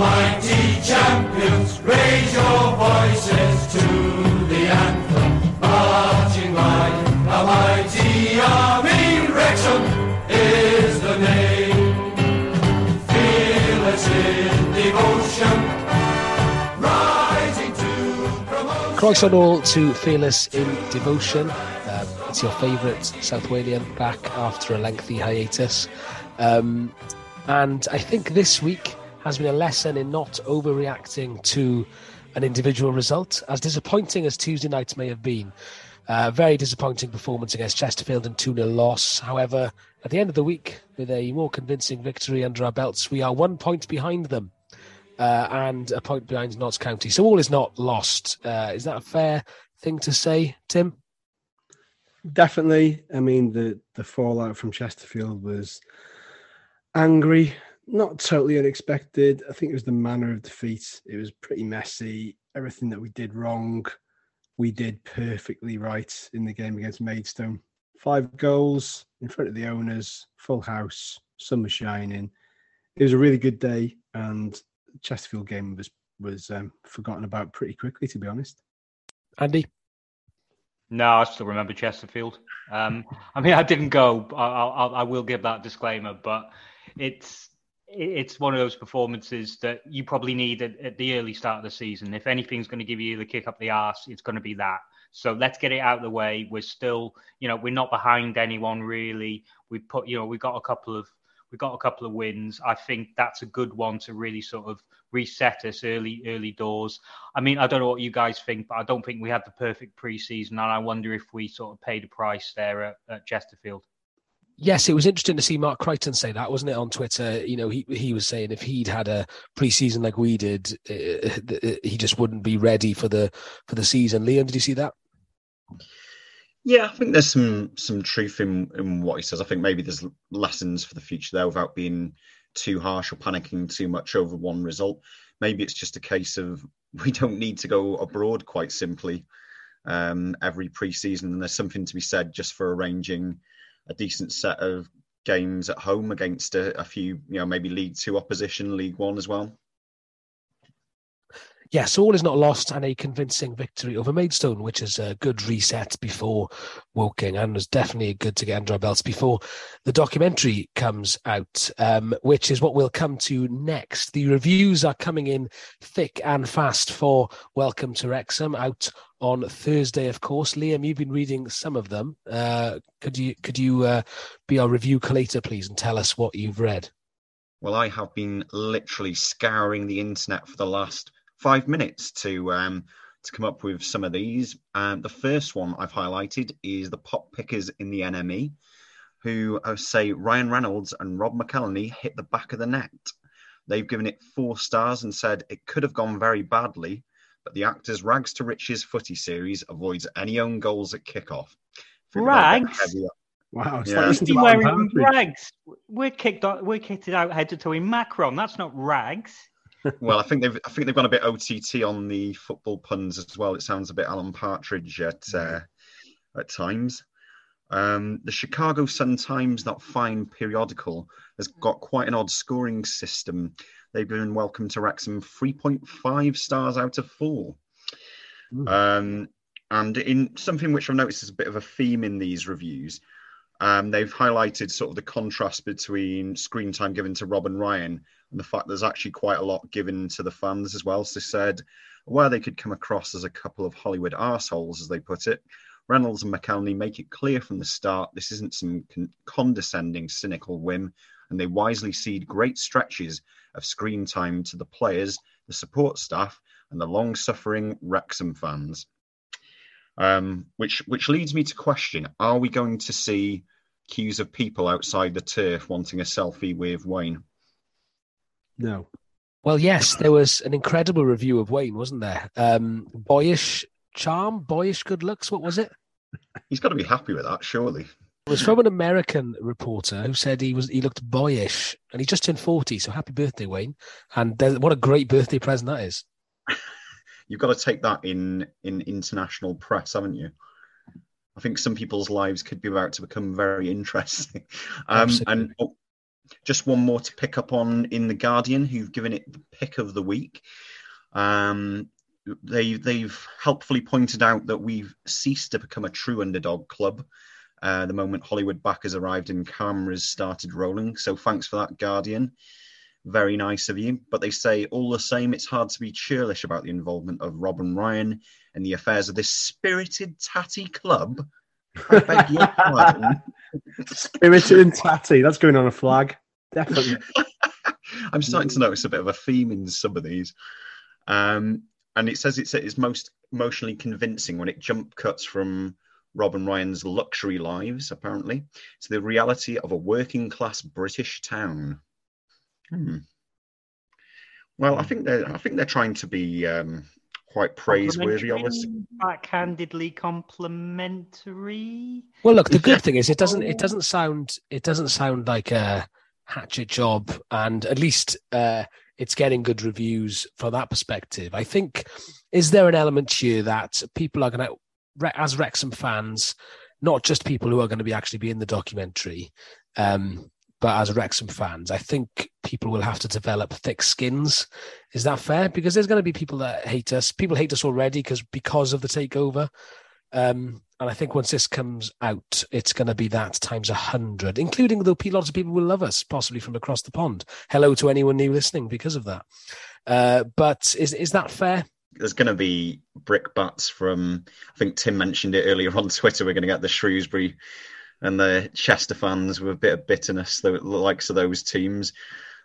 mighty champions, raise your voices to the anthem, marching line. Our mighty army, Wrexham is the name. Fearless in devotion, promotion. Croeso all to Fearless in Devotion. Um, it's your favourite South Walian back after a lengthy hiatus. Um, and I think this week has been a lesson in not overreacting to an individual result. As disappointing as Tuesday night may have been, uh, very disappointing performance against Chesterfield and 2 0 loss. However, at the end of the week, with a more convincing victory under our belts, we are one point behind them uh, and a point behind Notts County. So all is not lost. Uh, is that a fair thing to say, Tim? Definitely. I mean, the the fallout from Chesterfield was angry, not totally unexpected. I think it was the manner of defeat. It was pretty messy. Everything that we did wrong, we did perfectly right in the game against Maidstone. Five goals in front of the owners, full house, sun was shining. It was a really good day, and Chesterfield game was was um, forgotten about pretty quickly, to be honest. Andy? No, I still remember Chesterfield. Um, I mean, I didn't go. I, I, I will give that disclaimer, but it's it's one of those performances that you probably need at, at the early start of the season. If anything's going to give you the kick up the arse, it's going to be that. So let's get it out of the way. We're still, you know, we're not behind anyone really. We've put, you know, we've got a couple of we got a couple of wins. I think that's a good one to really sort of reset us early, early doors. I mean, I don't know what you guys think, but I don't think we had the perfect preseason, and I wonder if we sort of paid a price there at, at Chesterfield. Yes, it was interesting to see Mark Crichton say that, wasn't it, on Twitter? You know, he he was saying if he'd had a preseason like we did, uh, he just wouldn't be ready for the for the season. Liam, did you see that? Yeah, I think there's some some truth in in what he says. I think maybe there's lessons for the future there without being too harsh or panicking too much over one result. Maybe it's just a case of we don't need to go abroad quite simply um, every preseason, and there's something to be said just for arranging a decent set of games at home against a, a few, you know, maybe League Two opposition, League One as well yes, all is not lost and a convincing victory over Maidstone, which is a good reset before Woking and was definitely good to get under our belts before the documentary comes out, um, which is what we'll come to next. The reviews are coming in thick and fast for Welcome to Wrexham out on Thursday, of course. Liam, you've been reading some of them. Uh, could you could you uh, be our review collator, please, and tell us what you've read? Well, I have been literally scouring the internet for the last five minutes to um, to come up with some of these. Um, the first one I've highlighted is the pop pickers in the NME, who uh, say Ryan Reynolds and Rob McElhenney hit the back of the net. They've given it four stars and said it could have gone very badly, but the actors' Rags to Riches footy series avoids any own goals at kickoff. Rags? Wow, it's Yeah. like wearing rags. We're kicked out. We're kicked out head to toe in Macron. That's not rags. Well, I think they've I think they've gone a bit OTT on the football puns as well. It sounds a bit Alan Partridge at uh, at times. Um, the Chicago Sun Times, that fine periodical, has got quite an odd scoring system. They've been welcome to Wrexham 3.5 stars out of four. Um, and in something which I've noticed is a bit of a theme in these reviews, um, they've highlighted sort of the contrast between screen time given to Rob and Ryan and the fact there's actually quite a lot given to the fans as well. So they said where they could come across as a couple of Hollywood arseholes, as they put it, Reynolds and McElhenney make it clear from the start this isn't some con- condescending, cynical whim, and they wisely cede great stretches of screen time to the players, the support staff, and the long-suffering Wrexham fans. Um, which which leads me to question: Are we going to see queues of people outside the turf wanting a selfie with Wayne? No. Well, yes, there was an incredible review of Wayne, wasn't there? Um, boyish charm, boyish good looks. What was it? He's got to be happy with that, surely. It was from an American reporter who said he was he looked boyish, and he just turned forty. So happy birthday, Wayne! And there- what a great birthday present that is. You've got to take that in in international press, haven't you? I think some people's lives could be about to become very interesting. Um, and oh, just one more to pick up on in the Guardian, who've given it the pick of the week. Um, they they've helpfully pointed out that we've ceased to become a true underdog club. Uh, the moment Hollywood backers arrived and cameras started rolling. So thanks for that, Guardian. Very nice of you. But they say all the same, it's hard to be churlish about the involvement of Rob and Ryan in the affairs of this spirited tatty club. I beg your pardon. Spirited and tatty. That's going on a flag. Definitely. I'm starting to notice a bit of a theme in some of these. Um, and it says it's, it's most emotionally convincing when it jump cuts from Rob and Ryan's luxury lives, apparently, to the reality of a working class British town. Hmm. Well, I think they're I think they're trying to be um, quite praiseworthy of us. Backhandedly complimentary. Well, look, the good thing is it doesn't it doesn't sound it doesn't sound like a hatchet job, and at least uh, it's getting good reviews from that perspective. I think is there an element here that people are going to, as Wrexham fans, not just people who are going to be actually be in the documentary, um, but as Wrexham fans, I think people will have to develop thick skins. Is that fair? Because there's going to be people that hate us. People hate us already because because of the takeover. Um, and I think once this comes out, it's going to be that times a hundred, including though lots of people will love us, possibly from across the pond. Hello to anyone new listening because of that. Uh, but is is that fair? There's going to be brick brickbats from. I think Tim mentioned it earlier on Twitter. We're going to get the Shrewsbury and the Chester fans with a bit of bitterness, the likes of those teams.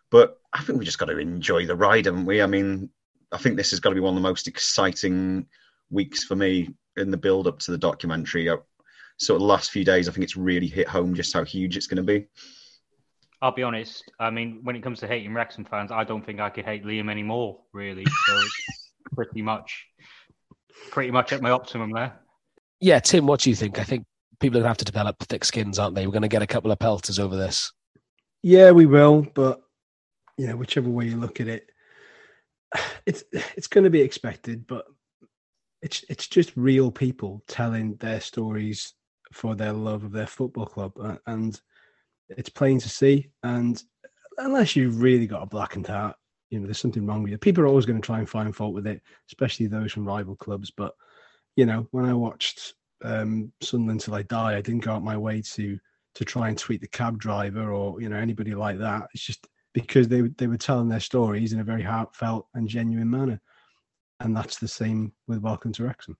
But I think we just got to enjoy the ride, haven't we? I mean, I think this has got to be one of the most exciting weeks for me in the build up to the documentary. Uh, sort of the last few days, I think it's really hit home just how huge it's going to be. I'll be honest. I mean, when it comes to hating Wrexham fans, I don't think I could hate Liam anymore. Really, so it's pretty much, pretty much at my optimum there. Yeah, Tim, what do you think? I think people are going to have to develop thick skins, aren't they? We're going to get a couple of pelters over this. Yeah, we will, but you know, whichever way you look at it, it's it's going to be expected. But it's it's just real people telling their stories for their love of their football club, and it's plain to see. And unless you've really got a blackened heart, you know, there's something wrong with you. People are always going to try and find fault with it, especially those from rival clubs. But you know, when I watched um, Sunderland till I die. I didn't go out my way to to try and tweet the cab driver or you know anybody like that. It's just because they they were telling their stories in a very heartfelt and genuine manner, and that's the same with Welcome to Wrexham.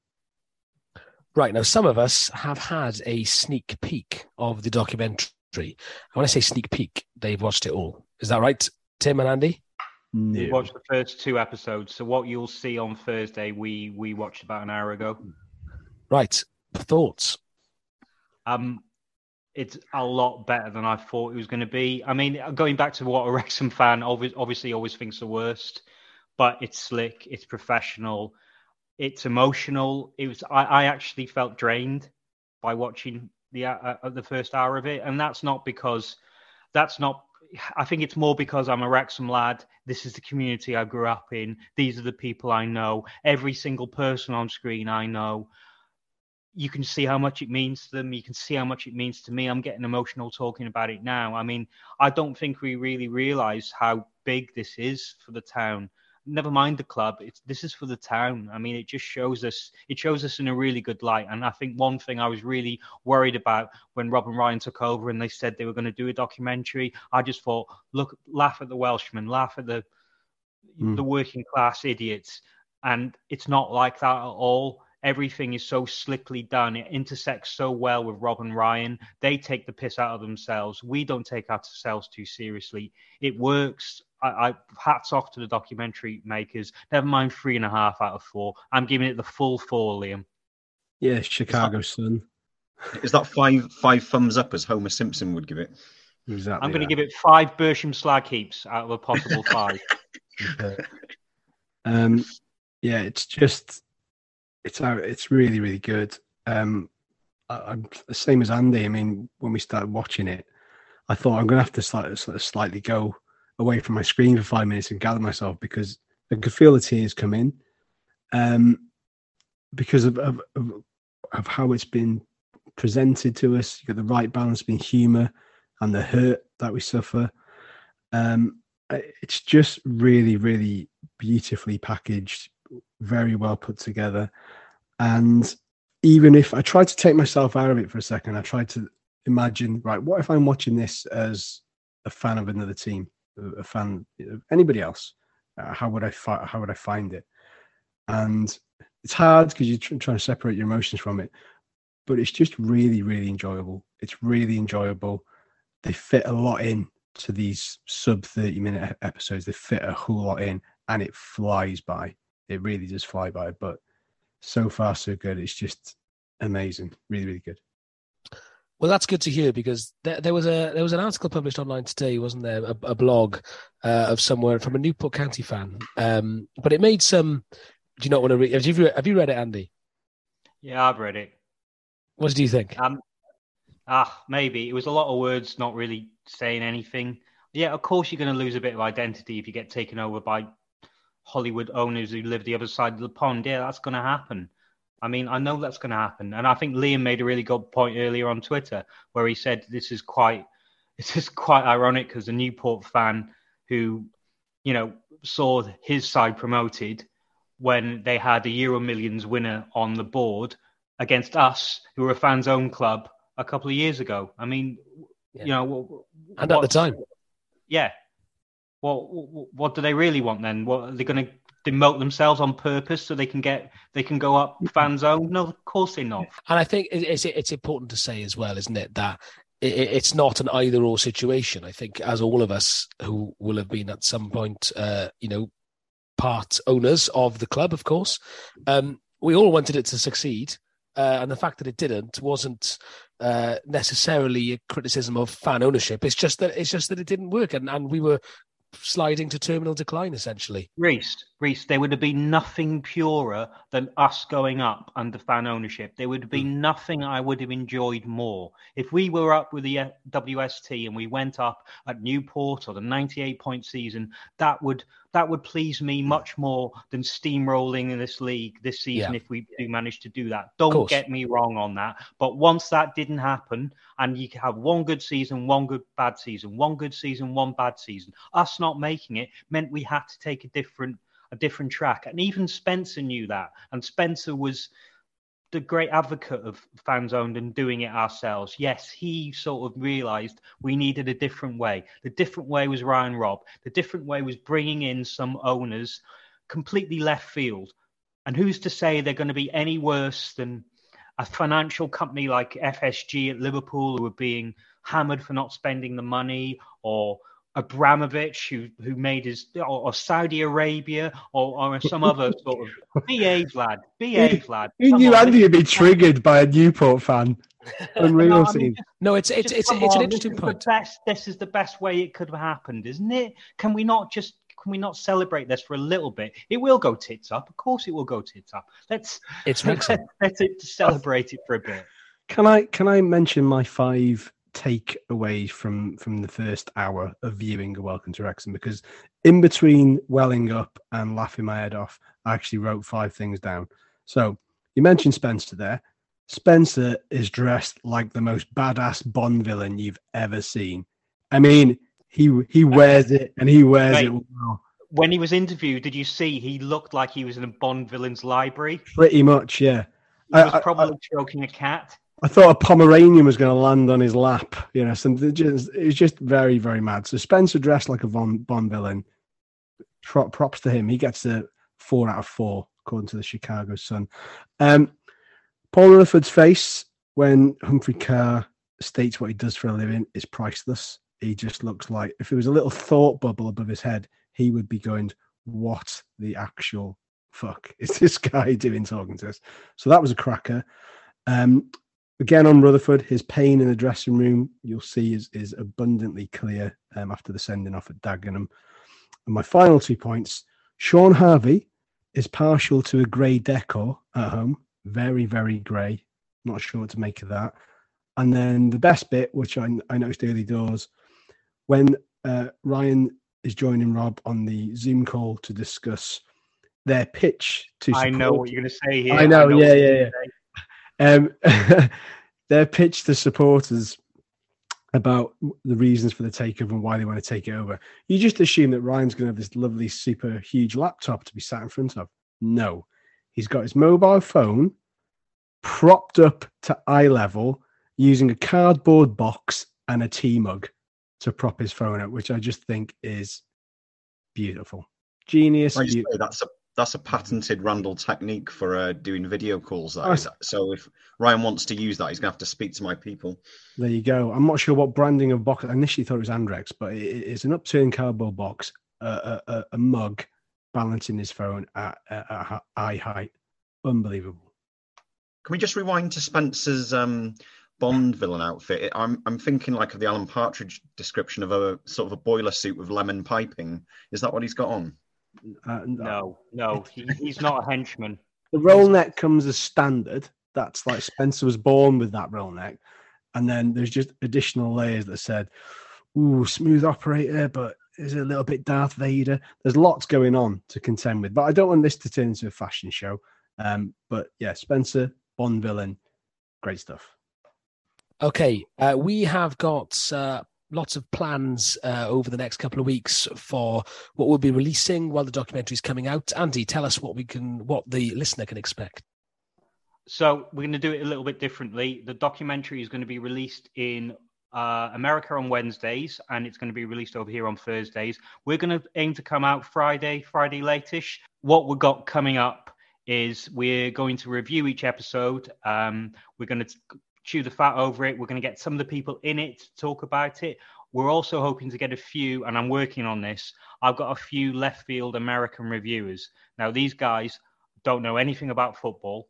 Right now, some of us have had a sneak peek of the documentary. And when I say sneak peek, they've watched it all. Is that right, Tim and Andy? No. We watched the first two episodes. So what you'll see on Thursday, we we watched about an hour ago. Right. Thoughts? Um, it's a lot better than I thought it was going to be. I mean, going back to what a Wrexham fan obviously always thinks the worst, but it's slick, it's professional, it's emotional. It was. I, I actually felt drained by watching the uh, uh, the first hour of it, and that's not because that's not. I think it's more because I'm a Wrexham lad. This is the community I grew up in. These are the people I know. Every single person on screen I know you can see how much it means to them. You can see how much it means to me. I'm getting emotional talking about it now. I mean, I don't think we really realize how big this is for the town. Never mind the club. It's this is for the town. I mean, it just shows us. It shows us in a really good light. And I think one thing I was really worried about when Rob and Ryan took over and they said they were going to do a documentary. I just thought, look, laugh at the Welshmen, laugh at the mm. the working class idiots, and it's not like that at all everything is so slickly done. It intersects so well with Rob and Ryan. They take the piss out of themselves. We don't take ourselves too seriously. It works. I, I hats off to the documentary makers. Never mind three and a half out of four. I'm giving it the full four, Liam. Yeah, Chicago Sun. Is that five five thumbs up as Homer Simpson would give it? Exactly. I'm going to give it five Bersham slag heaps out of a possible five. um, yeah, it's just it's uh, it's really really good. Um, I, am the same as Andy. I mean, when we started watching it, I thought I'm going to have to slightly, sort of slightly go away from my screen for five minutes and gather myself because I could feel the tears come in, um, because of, of, of of how it's been presented to us. You got the right balance between humour and the hurt that we suffer. Um, it's just really, really beautifully packaged, very well put together. And even if I tried to take myself out of it for a second, I tried to imagine, right, what if I'm watching this as a fan of another team, a fan of anybody else? Uh, how would I fi- how would I find it? And it's hard because you're tr- trying to separate your emotions from it, but it's just really, really enjoyable. It's really enjoyable. They fit a lot in to these sub 30 minute episodes. They fit a whole lot in and it flies by. It really does fly by, but so far so good. It's just amazing. Really, really good. Well, that's good to hear because there, there, was a there was an article published online today, wasn't there? A, a blog uh, of somewhere from a Newport County fan, um, but it made some. Do you not want to read? Have you have you read it, Andy? Yeah, I've read it. What do you think? Um, ah, maybe it was a lot of words, not really saying anything. Yeah, of course you're going to lose a bit of identity if you get taken over by Hollywood owners who live the other side of the pond. Yeah, that's going to happen. I mean, I know that's going to happen, and I think Liam made a really good point earlier on Twitter where he said this is quite this is quite ironic as a Newport fan who, you know, saw his side promoted when they had a Euro Millions winner on the board against us, who were a fans' own club, a couple of years ago. I mean, yeah. you know, and at the time, yeah. Well, what do they really want then? What are they going to demote themselves on purpose so they can get they can go up fan zone? No, of course they're not. And I think it's it's important to say as well, isn't it, that it's not an either or situation. I think as all of us who will have been at some point, uh, you know, part owners of the club, of course, um, we all wanted it to succeed. Uh, and the fact that it didn't wasn't uh, necessarily a criticism of fan ownership. It's just that it's just that it didn't work, and, and we were sliding to terminal decline essentially. Reese, Reese, there would have been nothing purer than us going up under fan ownership. There would have been mm. nothing I would have enjoyed more. If we were up with the WST and we went up at Newport or the 98 point season, that would that would please me much more than steamrolling in this league this season yeah. if we do manage to do that. Don't get me wrong on that. But once that didn't happen, and you have one good season, one good bad season, one good season, one bad season, us not making it meant we had to take a different a different track. And even Spencer knew that. And Spencer was the great advocate of fans owned and doing it ourselves. Yes, he sort of realized we needed a different way. The different way was Ryan Rob. The different way was bringing in some owners completely left field. And who's to say they're going to be any worse than a financial company like FSG at Liverpool who are being hammered for not spending the money or Abramovich, who who made his, or, or Saudi Arabia, or, or some other sort of behave lad, behave lad. Who knew Andy would be triggered by a Newport fan? Unreal no, I mean, No, it's it's it's, it's, an interesting point. Best, this is the best way it could have happened, isn't it? Can we not just can we not celebrate this for a little bit? It will go tits up. Of course, it will go tits up. Let's it's let's, let's, let's celebrate it for a bit. Can I can I mention my five take away from from the first hour of viewing a Welcome to Wrexham because in between welling up and laughing my head off, I actually wrote five things down. So you mentioned Spencer there. Spencer is dressed like the most badass Bond villain you've ever seen. I mean, he he wears it and he wears it well. When he was interviewed, did you see he looked like he was in a Bond villain's library? Pretty much, yeah. He was I, probably I, stroking a cat. I thought a Pomeranian was going to land on his lap. You know, so just, it was just very, very mad. So Spencer dressed like a Von Bond villain. Pro, props to him. He gets a four out of four, according to the Chicago Sun. Um, Paul Rutherford's face when Humphrey Ker states what he does for a living is priceless. He just looks like if there was a little thought bubble above his head, he would be going, "What the actual fuck is this guy doing talking to us?" So that was a cracker. Um, Again, on Rutherford, his pain in the dressing room, you'll see, is, is abundantly clear um, after the sending off at Dagenham. And my final two points Sean Harvey is partial to a grey decor at home. Very, very grey. Not sure what to make of that. And then the best bit, which I, I noticed early doors, when uh, Ryan is joining Rob on the Zoom call to discuss their pitch to. I know what you're going to say here. I know, I know yeah, yeah, yeah. Um, their pitch to supporters about the reasons for the takeover and why they want to take it over. You just assume that Ryan's going to have this lovely, super huge laptop to be sat in front of. No, he's got his mobile phone propped up to eye level using a cardboard box and a tea mug to prop his phone up, which I just think is beautiful. Genius. Like say, that's a that's a patented Randall technique for uh, doing video calls. That Oh. is. So if Ryan wants to use that, he's gonna have to speak to my people. There you go. I'm not sure what branding of box. I initially thought it was Andrex, but it, it's an upturned cardboard box, a, a, mug balancing his phone at, at, at eye height. Unbelievable. Can we just rewind to Spencer's um, Bond villain outfit? I'm I'm thinking like of the Alan Partridge description of a sort of a boiler suit with lemon piping. Is that what he's got on? Uh, No, no, he, he's not a henchman. The roll neck comes as standard. That's like Spencer was born with that roll neck. And then there's just additional layers that said, ooh, smooth operator, but is a little bit Darth Vader. There's lots going on to contend with. But I don't want this to turn into a fashion show. Um, but yeah, Spencer, Bond villain, great stuff. Okay, uh, we have got uh, lots of plans uh, over the next couple of weeks for what we'll be releasing while the documentary is coming out. Andy, tell us what we can, what the listener can expect. So we're going to do it a little bit differently. The documentary is going to be released in uh, America on Wednesdays, and it's going to be released over here on Thursdays. We're going to aim to come out Friday, Friday latish. What we've got coming up is we're going to review each episode. Um, we're going to chew the fat over it. We're going to get some of the people in it to talk about it. We're also hoping to get a few, and I'm working on this. I've got a few left field American reviewers. Now, these guys don't know anything about football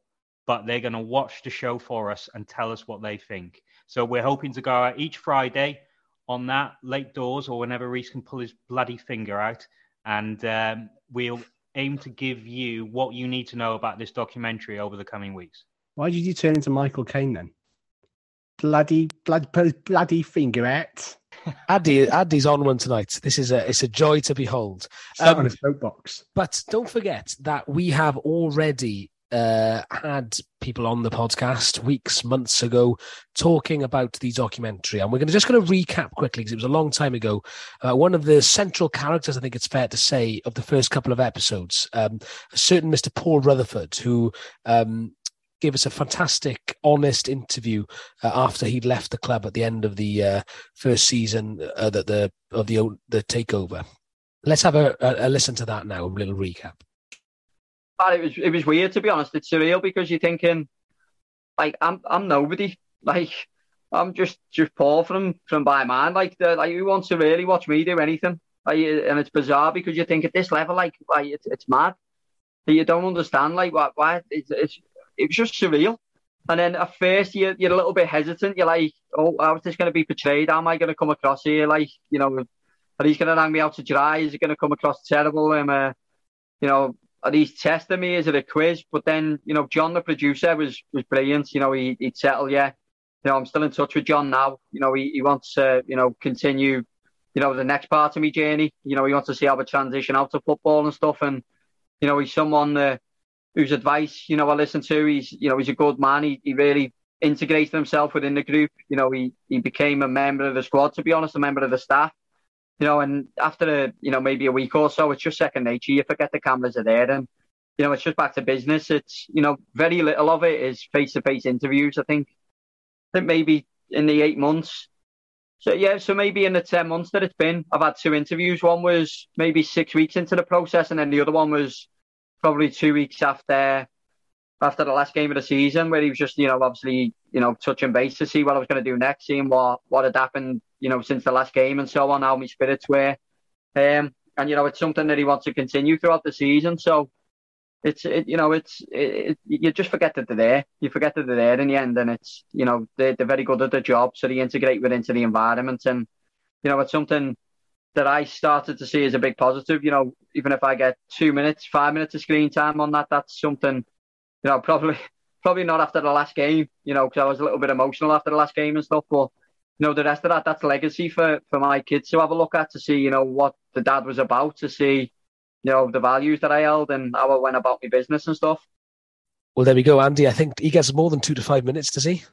but they're going to watch the show for us and tell us what they think. So we're hoping to go out each Friday on that late doors or whenever Reese can pull his bloody finger out, and um, we'll aim to give you what you need to know about this documentary over the coming weeks. Why did you turn into Michael Caine then? Bloody, blood, bloody fingerette. Andy, Andy's on one tonight. This is a, it's a joy to behold. Um, on a soapbox. But don't forget that we have already uh, had people on the podcast weeks, months ago talking about the documentary. And we're going to just going to recap quickly because it was a long time ago. Uh, one of the central characters, I think it's fair to say, of the first couple of episodes, um, a certain Mr. Paul Rutherford, who um, gave us a fantastic, honest interview uh, after he'd left the club at the end of the uh, first season uh, the, the, of the, the takeover. Let's have a, a, listen to that now, a little recap. But it was it was weird to be honest. It's surreal because you're thinking, like I'm I'm nobody. Like I'm just just Paul from from by man. Like the, like who wants to really watch me do anything? Like, and it's bizarre because you think at this level, like like it's it's mad. That you don't understand like why why it's, it's it was just surreal. And then at first you're you're a little bit hesitant. You're like, oh, how's this going to be portrayed? How am I going to come across here? Like you know, are these going to hang me out to dry? Is it going to come across terrible? Um, uh, you know, are these testing me? Is it a quiz? But then, you know, John, the producer, was was brilliant. You know, he, he'd settle, yeah. You know, I'm still in touch with John now. You know, he, he wants to, you know, continue, you know, the next part of my journey. You know, he wants to see how I transition out of football and stuff. And, you know, he's someone uh, whose advice, you know, I listen to. He's, you know, he's a good man. He, he really integrated himself within the group. You know, he, he became a member of the squad, to be honest, a member of the staff you know, and after a, you know maybe a week or so, it's just second nature. You forget the cameras are there, and you know it's just back to business. It's you know very little of it is face to face interviews. I think, I think maybe in the eight months. So yeah, so maybe in the ten months that it's been, I've had two interviews. One was maybe six weeks into the process, and then the other one was probably two weeks after after the last game of the season, where he was just, you know, obviously, you know, touching base to see what I was going to do next, seeing what what had happened, you know, since the last game and so on, how my spirits were. Um, and you know, it's something that he wants to continue throughout the season. So it's, it, you know, it's, it, it, you just forget that they're there. You forget that they're there in the end, and it's, you know, they're, they're very good at their job, so they integrate with into the environment, and you know, it's something that I started to see as a big positive. You know, even if I get two minutes, five minutes of screen time on that, that's something you know, probably probably not after the last game, you know, because I was a little bit emotional after the last game and stuff. But you know, the rest of that, that's legacy for for my kids to have a look at to see, you know, what the dad was about, to see, you know, the values that I held and how I went about my business and stuff. Well, there we go, Andy. I think he gets more than two to five minutes, does he?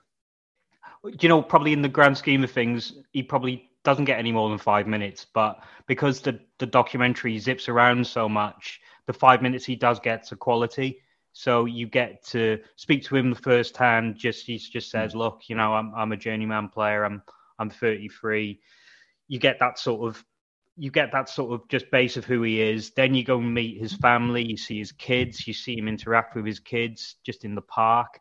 you know, probably in the grand scheme of things, he probably doesn't get any more than five minutes. But because the the documentary zips around so much, the five minutes he does get a quality. So you get to speak to him the first hand. Just he just says, hmm. "Look, you know, I'm I'm a journeyman player. I'm I'm 33." You get that sort of you get that sort of just base of who he is. Then you go and meet his hmm. family. You see his kids. You see him interact with his kids just in the park.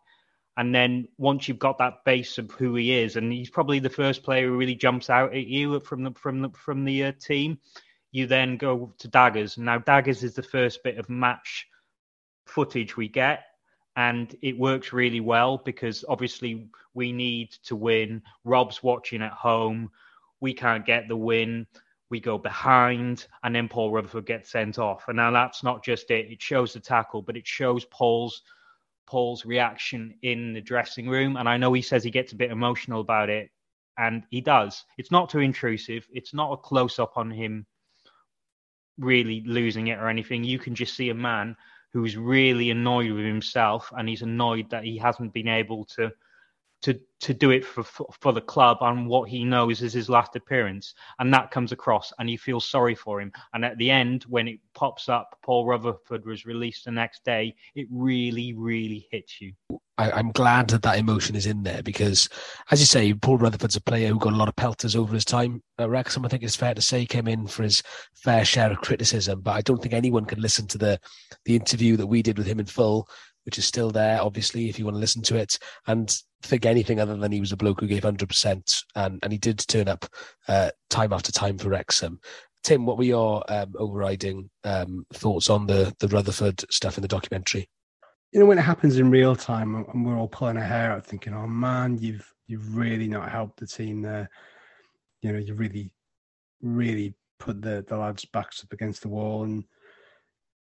And then once you've got that base of who he is, and he's probably the first player who really jumps out at you from the from the from the uh, team, you then go to daggers. Now daggers is the first bit of match footage we get, and it works really well because obviously we need to win. Rob's watching at home. We can't get the win we go behind, and then Paul Rutherford gets sent off. And now that's not just it; it shows the tackle, but it shows Paul's Paul's reaction in the dressing room. And I know he says he gets a bit emotional about it, and he does. It's not too intrusive. It's not a close up on him really losing it or anything. You can just see a man who's really annoyed with himself, and he's annoyed that he hasn't been able to to to do it for for the club and what he knows is his last appearance, and that comes across, and he feels sorry for him. And at the end, when it pops up, Paul Rutherford was released the next day. It really, really hits you. I, am glad that that emotion is in there because, as you say, Paul Rutherford's a player who got a lot of pelters over his time at Wrexham. I think it's fair to say came in for his fair share of criticism, but I don't think anyone can listen to the the interview that we did with him in full which is still there, obviously, if you want to listen to it, and think anything other than he was a bloke who gave 100%, and, and he did turn up uh, time after time for Wrexham. Tim, what were your um, overriding um, thoughts on the, the Rutherford stuff in the documentary? You know, when it happens in real time and we're all pulling our hair out thinking, oh man, you've you've really not helped the team there. You know, you really, really put the, the lads' backs up against the wall and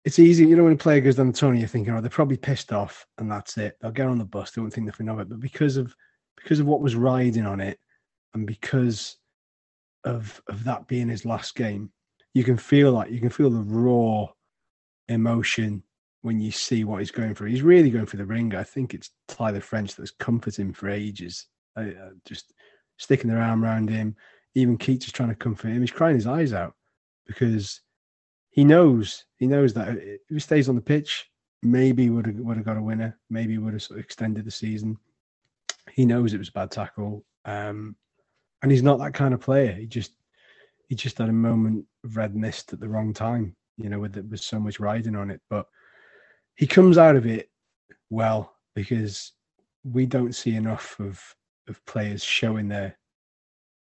it's easy, you know, when a player goes down the tunnel, you're thinking, oh, they're probably pissed off, and that's it. They'll get on the bus. They won't think nothing of it. But because of because of what was riding on it, and because of of that being his last game, you can feel like you can feel the raw emotion when you see what he's going through. He's really going through the ring. I think it's Tyler French that's comforted him for ages, uh, just sticking their arm around him. Even Keats is trying to comfort him. He's crying his eyes out because he knows he knows that if he stays on the pitch, maybe would have would have got a winner, maybe would have sort of extended the season. He knows it was a bad tackle, um, and he's not that kind of player. He just he just had a moment of red mist at the wrong time, you know, with with so much riding on it. But he comes out of it well because we don't see enough of of players showing their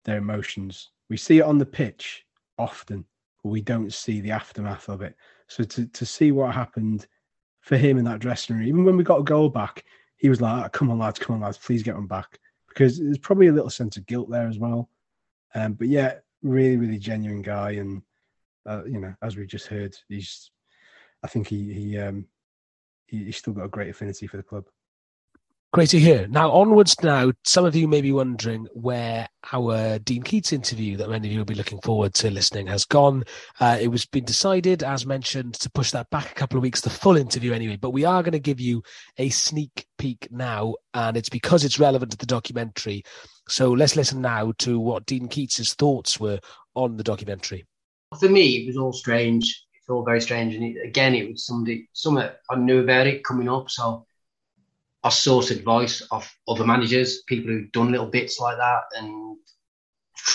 their emotions. We see it on the pitch often, but we don't see the aftermath of it. So to, to see what happened for him in that dressing room, even when we got a goal back, he was like, oh, "Come on, lads, come on, lads, please get one back," because there's probably a little sense of guilt there as well. Um, but yeah, really, really genuine guy, and uh, you know, as we just heard, he's, I think he he um, he, he's still got a great affinity for the club. Great to hear. Now, onwards now, some of you may be wondering where our Dean Keats interview that many of you will be looking forward to listening has gone. Uh, it was been decided, as mentioned, to push that back a couple of weeks, the full interview anyway, but we are going to give you a sneak peek now, and it's because it's relevant to the documentary. So let's listen now to what Dean Keats's thoughts were on the documentary. For me, it was all strange. It's all very strange. And it, again, it was somebody, something I knew about it coming up. So I advice of other managers, people who've done little bits like that, and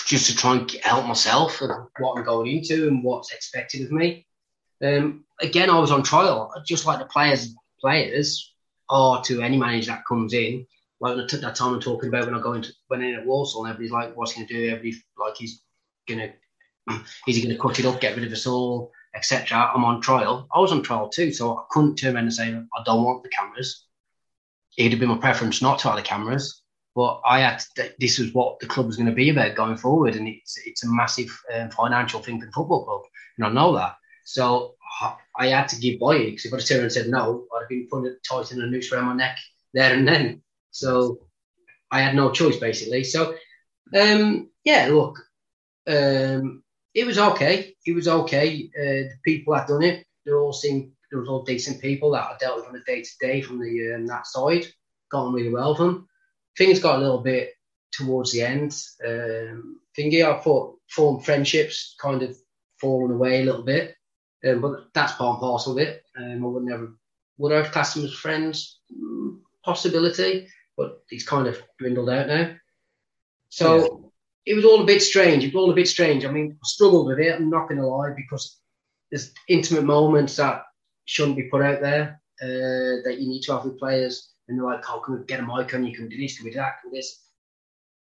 just to try and help myself and what I'm going into and what's expected of me. Um, again, I was on trial, just like the players players are to any manager that comes in. Like I took that time I'm talking about when I go into when in at Walsall, and everybody's like, "What's he going to do?" Everybody like he's gonna is he going to cut it up, get rid of us all, etc. I'm on trial. I was on trial too, so I couldn't turn around and say I don't want the cameras it'd have been my preference not to have the cameras. But I had to, this was what the club was going to be about going forward, and it's it's a massive um, financial thing for the football club, and I know that. So I had to give by it because if I'd turned and said no, I'd have been putting and a noose around my neck there and then. So I had no choice basically. So um, yeah, look, um, it was okay. It was okay. Uh, the people that done it, they all seemed there was all decent people that I dealt with on a day to day from the um, that side. Got on really well with them. Things got a little bit towards the end. Um, thingy, I thought formed friendships kind of fallen away a little bit, um, but that's part and parcel of it. Um, I would never would I have classed them as friends? Mm, possibility, but he's kind of dwindled out now. So it was all a bit strange. It was all a bit strange. I mean, I struggled with it. I'm not going to lie because there's intimate moments that shouldn't be put out there uh, that you need to have with players. And they're like, "Oh, can we get a mic on? You can do this, can we do that, can we do this?"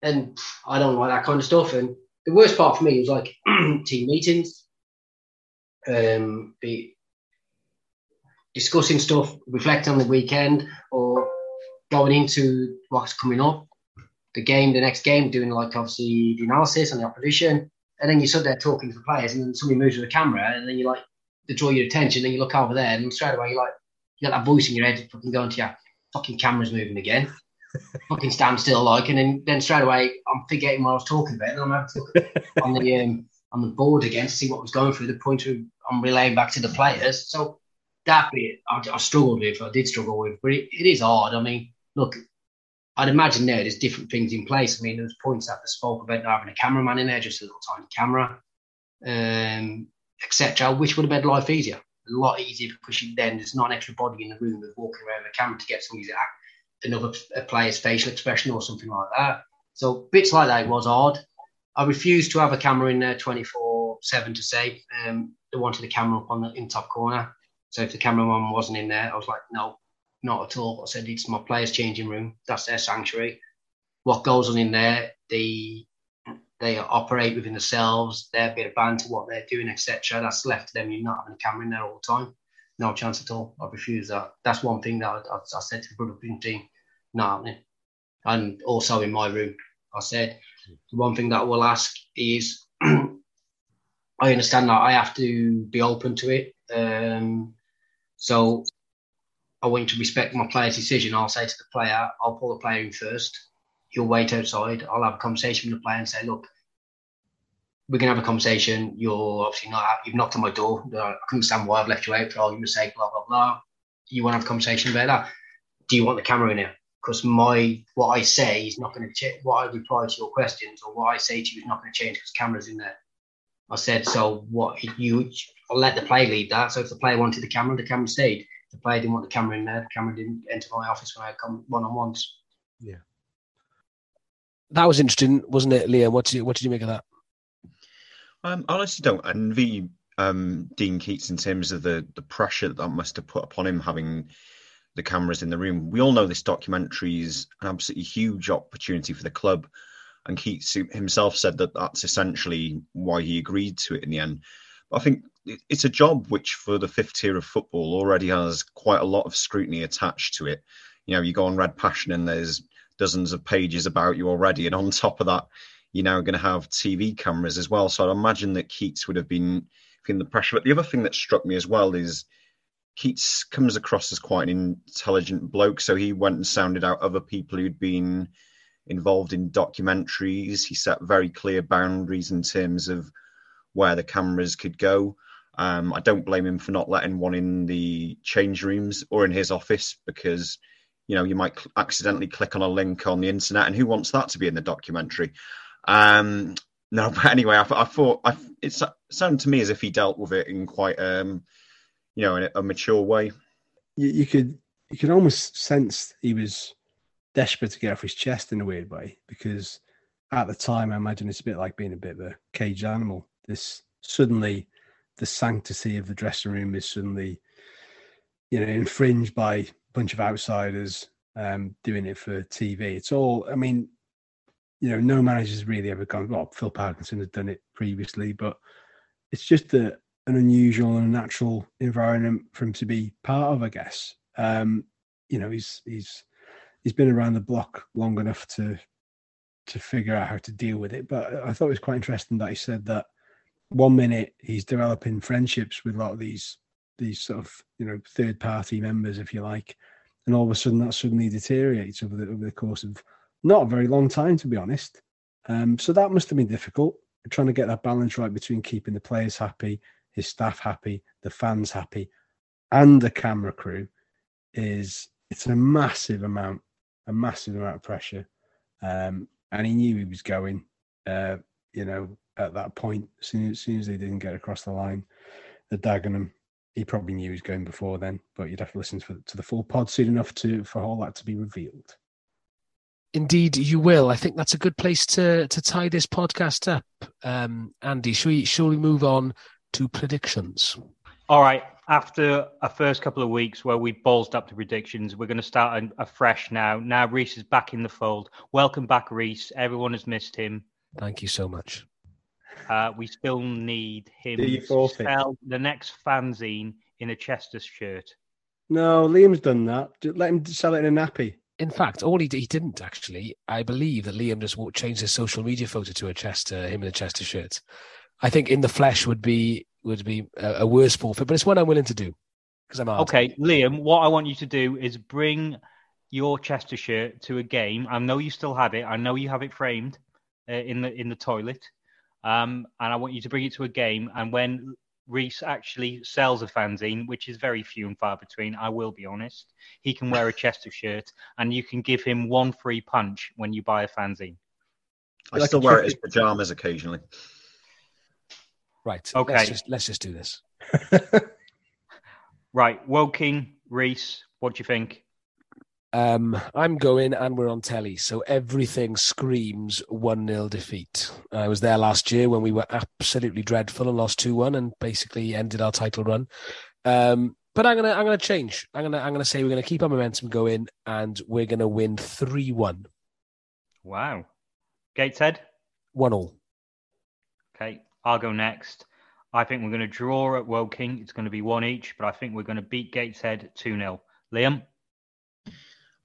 And I don't like that kind of stuff. And the worst part for me was like team meetings, um, be discussing stuff, reflecting on the weekend, or going into what's coming up, the game, the next game, doing like obviously the analysis on the opposition, and then you sit there talking to the players, and then somebody moves with the camera, and then you're like to draw your attention, and you look over there, and straight away you like you got that voice in your head, fucking going to your fucking camera's moving again. fucking stand still like and then, then straight away I'm forgetting what I was talking about and I'm having to look on the um, on the board again to see what was going through the pointer I'm relaying back to the players. So that bit I, I struggled with, I did struggle with, but it, it is hard. I mean, look, I'd imagine now there's different things in place. I mean, there's points that they spoke about not having a cameraman in there, just a little tiny camera, um, etc., which would have made life easier. A lot easier because then there's not an extra body in the room that's walking around the camera to get somebody's another a player's facial expression or something like that. So bits like that was odd. I refused to have a camera in there 24 7 to say um, they wanted the camera up on the in top corner. So if the cameraman wasn't in there, I was like, no, not at all. I said it's my players' changing room. That's their sanctuary. What goes on in there, they they operate within themselves. Their bit of banter, what they're doing, etc. That's left to them. You're not having a camera in there all the time. No chance at all. I refuse that. That's one thing that I, I, I said to the Brotherton team, not happening. And also in my room, I said the one thing that I will ask is, I understand that I have to be open to it. Um, so I want you to respect my player's decision. I'll say to the player, I'll pull the player in first. He'll wait outside. I'll have a conversation with the player and say, look, we can have a conversation. You're obviously not, you've knocked on my door. I understand why I've left you out for argument's sake, blah, blah, blah. You want to have a conversation about that? Do you want the camera in here? Because my, what I say is not going to change. What I reply to your questions or what I say to you is not going to change because the camera's in there. I said, so what you, I'll let the player lead that. So if the player wanted the camera, the camera stayed the player didn't want the camera in there. The camera didn't enter my office when I come one on ones. Yeah, that was interesting, wasn't it, Liam? What did you what did you make of that? Um, I honestly don't envy um, Dean Keats in terms of the the pressure that that must have put upon him having the cameras in the room. We all know this documentary is an absolutely huge opportunity for the club, and Keats himself said that that's essentially why he agreed to it in the end. I think it's a job which, for the fifth tier of football, already has quite a lot of scrutiny attached to it. You know, you go on Red Passion and there's dozens of pages about you already, and on top of that, you're now going to have TV cameras as well. So I'd imagine that Keats would have been feeling the pressure. But the other thing that struck me as well is Keats comes across as quite an intelligent bloke. So he went and sounded out other people who'd been involved in documentaries. He set very clear boundaries in terms of where the cameras could go. Um, I don't blame him for not letting one in the change rooms or in his office because, you know, you might cl- accidentally click on a link on the internet, and who wants that to be in the documentary? Um, no, but anyway, I, I thought I, it sounded to me as if he dealt with it in quite, um, you know, in a, a mature way. You, you could you could almost sense he was desperate to get off his chest in a weird way because at the time, I imagine it's a bit like being a bit of a caged animal. This suddenly the sanctity of the dressing room is suddenly, you know, infringed by bunch of outsiders um, doing it for TV. It's all, I mean, you know, no manager's really ever gone, well, Phil Parkinson has done it previously, but it's just a, an unusual and natural environment for him to be part of, I guess. Um, you know, he's, he's, he's been around the block long enough to, to figure out how to deal with it. But I thought it was quite interesting that he said that one minute he's developing friendships with a lot of these these sort of you know third party members, if you like, and all of a sudden that suddenly deteriorates over the over the course of not a very long time, to be honest. Um, so that must have been difficult trying to get that balance right between keeping the players happy, his staff happy, the fans happy, and the camera crew. Is it's a massive amount, a massive amount of pressure. Um, and he knew he was going. Uh, you know, at that point, as soon as, soon as they didn't get across the line, the Dagenham, he probably knew he was going before then. But you'd have to listen to, to the full pod soon enough to for all that to be revealed. Indeed, you will. I think that's a good place to to tie this podcast up. Um, Andy, shall we shall we move on to predictions? All right. After a first couple of weeks where we ballsed up the predictions, we're going to start afresh now. Now Reese is back in the fold. Welcome back, Reese. Everyone has missed him. Thank you so much. Uh, we still need him to sell the next fanzine in a Chester shirt. No, Liam's done that. Just let him sell it in a nappy. In fact, all he, d- he didn't actually. I believe that Liam just changed his social media photo to a Chester, him in a Chester shirt. I think in the flesh would be would be a, a worse forfeit, but it's one I'm willing to do because I'm hard. Okay, Liam, what I want you to do is bring your Chester shirt to a game. I know you still have it. I know you have it framed uh, in the in the toilet. Um, and I want you to bring it to a game. And when Reese actually sells a fanzine, which is very few and far between, I will be honest, he can wear a Chester shirt, and you can give him one free punch when you buy a fanzine. I Like still wear it as pajamas occasionally. Right. Okay. Let's just, let's just do this. Right, Woking, Reese, what do you think? Um, I'm going and we're on telly, so everything screams 1 0 defeat. I was there last year when we were absolutely dreadful and lost 2 1 and basically ended our title run. Um, but I'm gonna I'm gonna change. I'm gonna I'm gonna say we're gonna keep our momentum going and we're gonna win 3 1. Wow. Gateshead? 1 all. Okay, I'll go next. I think we're going to draw at Woking. It's going to be one each, but I think we're going to beat Gateshead 2 0. Liam?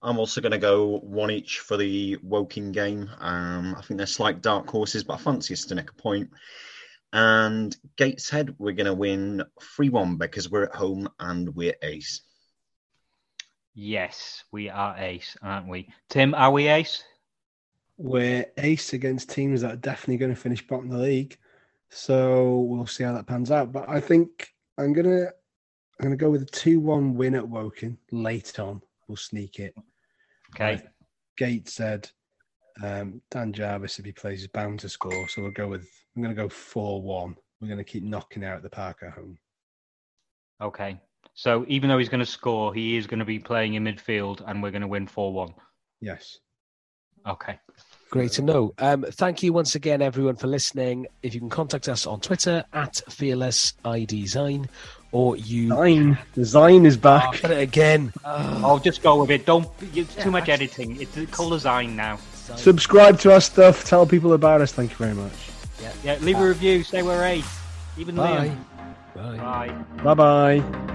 I'm also going to go one each for the Woking game. Um, I think they're slight dark horses, but I fancy us to nick a point. And Gateshead, we're going to win 3 1 because we're at home and we're ace. Yes, we are ace, aren't we? Tim, are we ace? We're ace against teams that are definitely going to finish bottom of the league. So we'll see how that pans out. But I think I'm gonna I'm gonna go with a two one win at Woking late on. We'll sneak it. Okay. Right. Gateshead um, Dan Jarvis, if he plays, is bound to score. So we'll go with I'm gonna go four one. We're gonna keep knocking out the park at home. Okay. So even though he's going to score, he is going to be playing in midfield and we're going to win 4 1. Yes. Okay. Great to know. Um, thank you once again, everyone, for listening. If you can contact us on Twitter at Fearless ID Zine, or you. Zine. Zine is Oh, back. Ah, put it again. I'll ah. just go with it. Don't. It's too much editing. It's the colour Zine now. Subscribe to our stuff. Tell people about us. Thank you very much. Yeah, Yeah. leave a review. Say we're ace. Even Bye. Liam. Bye. Bye. Bye bye.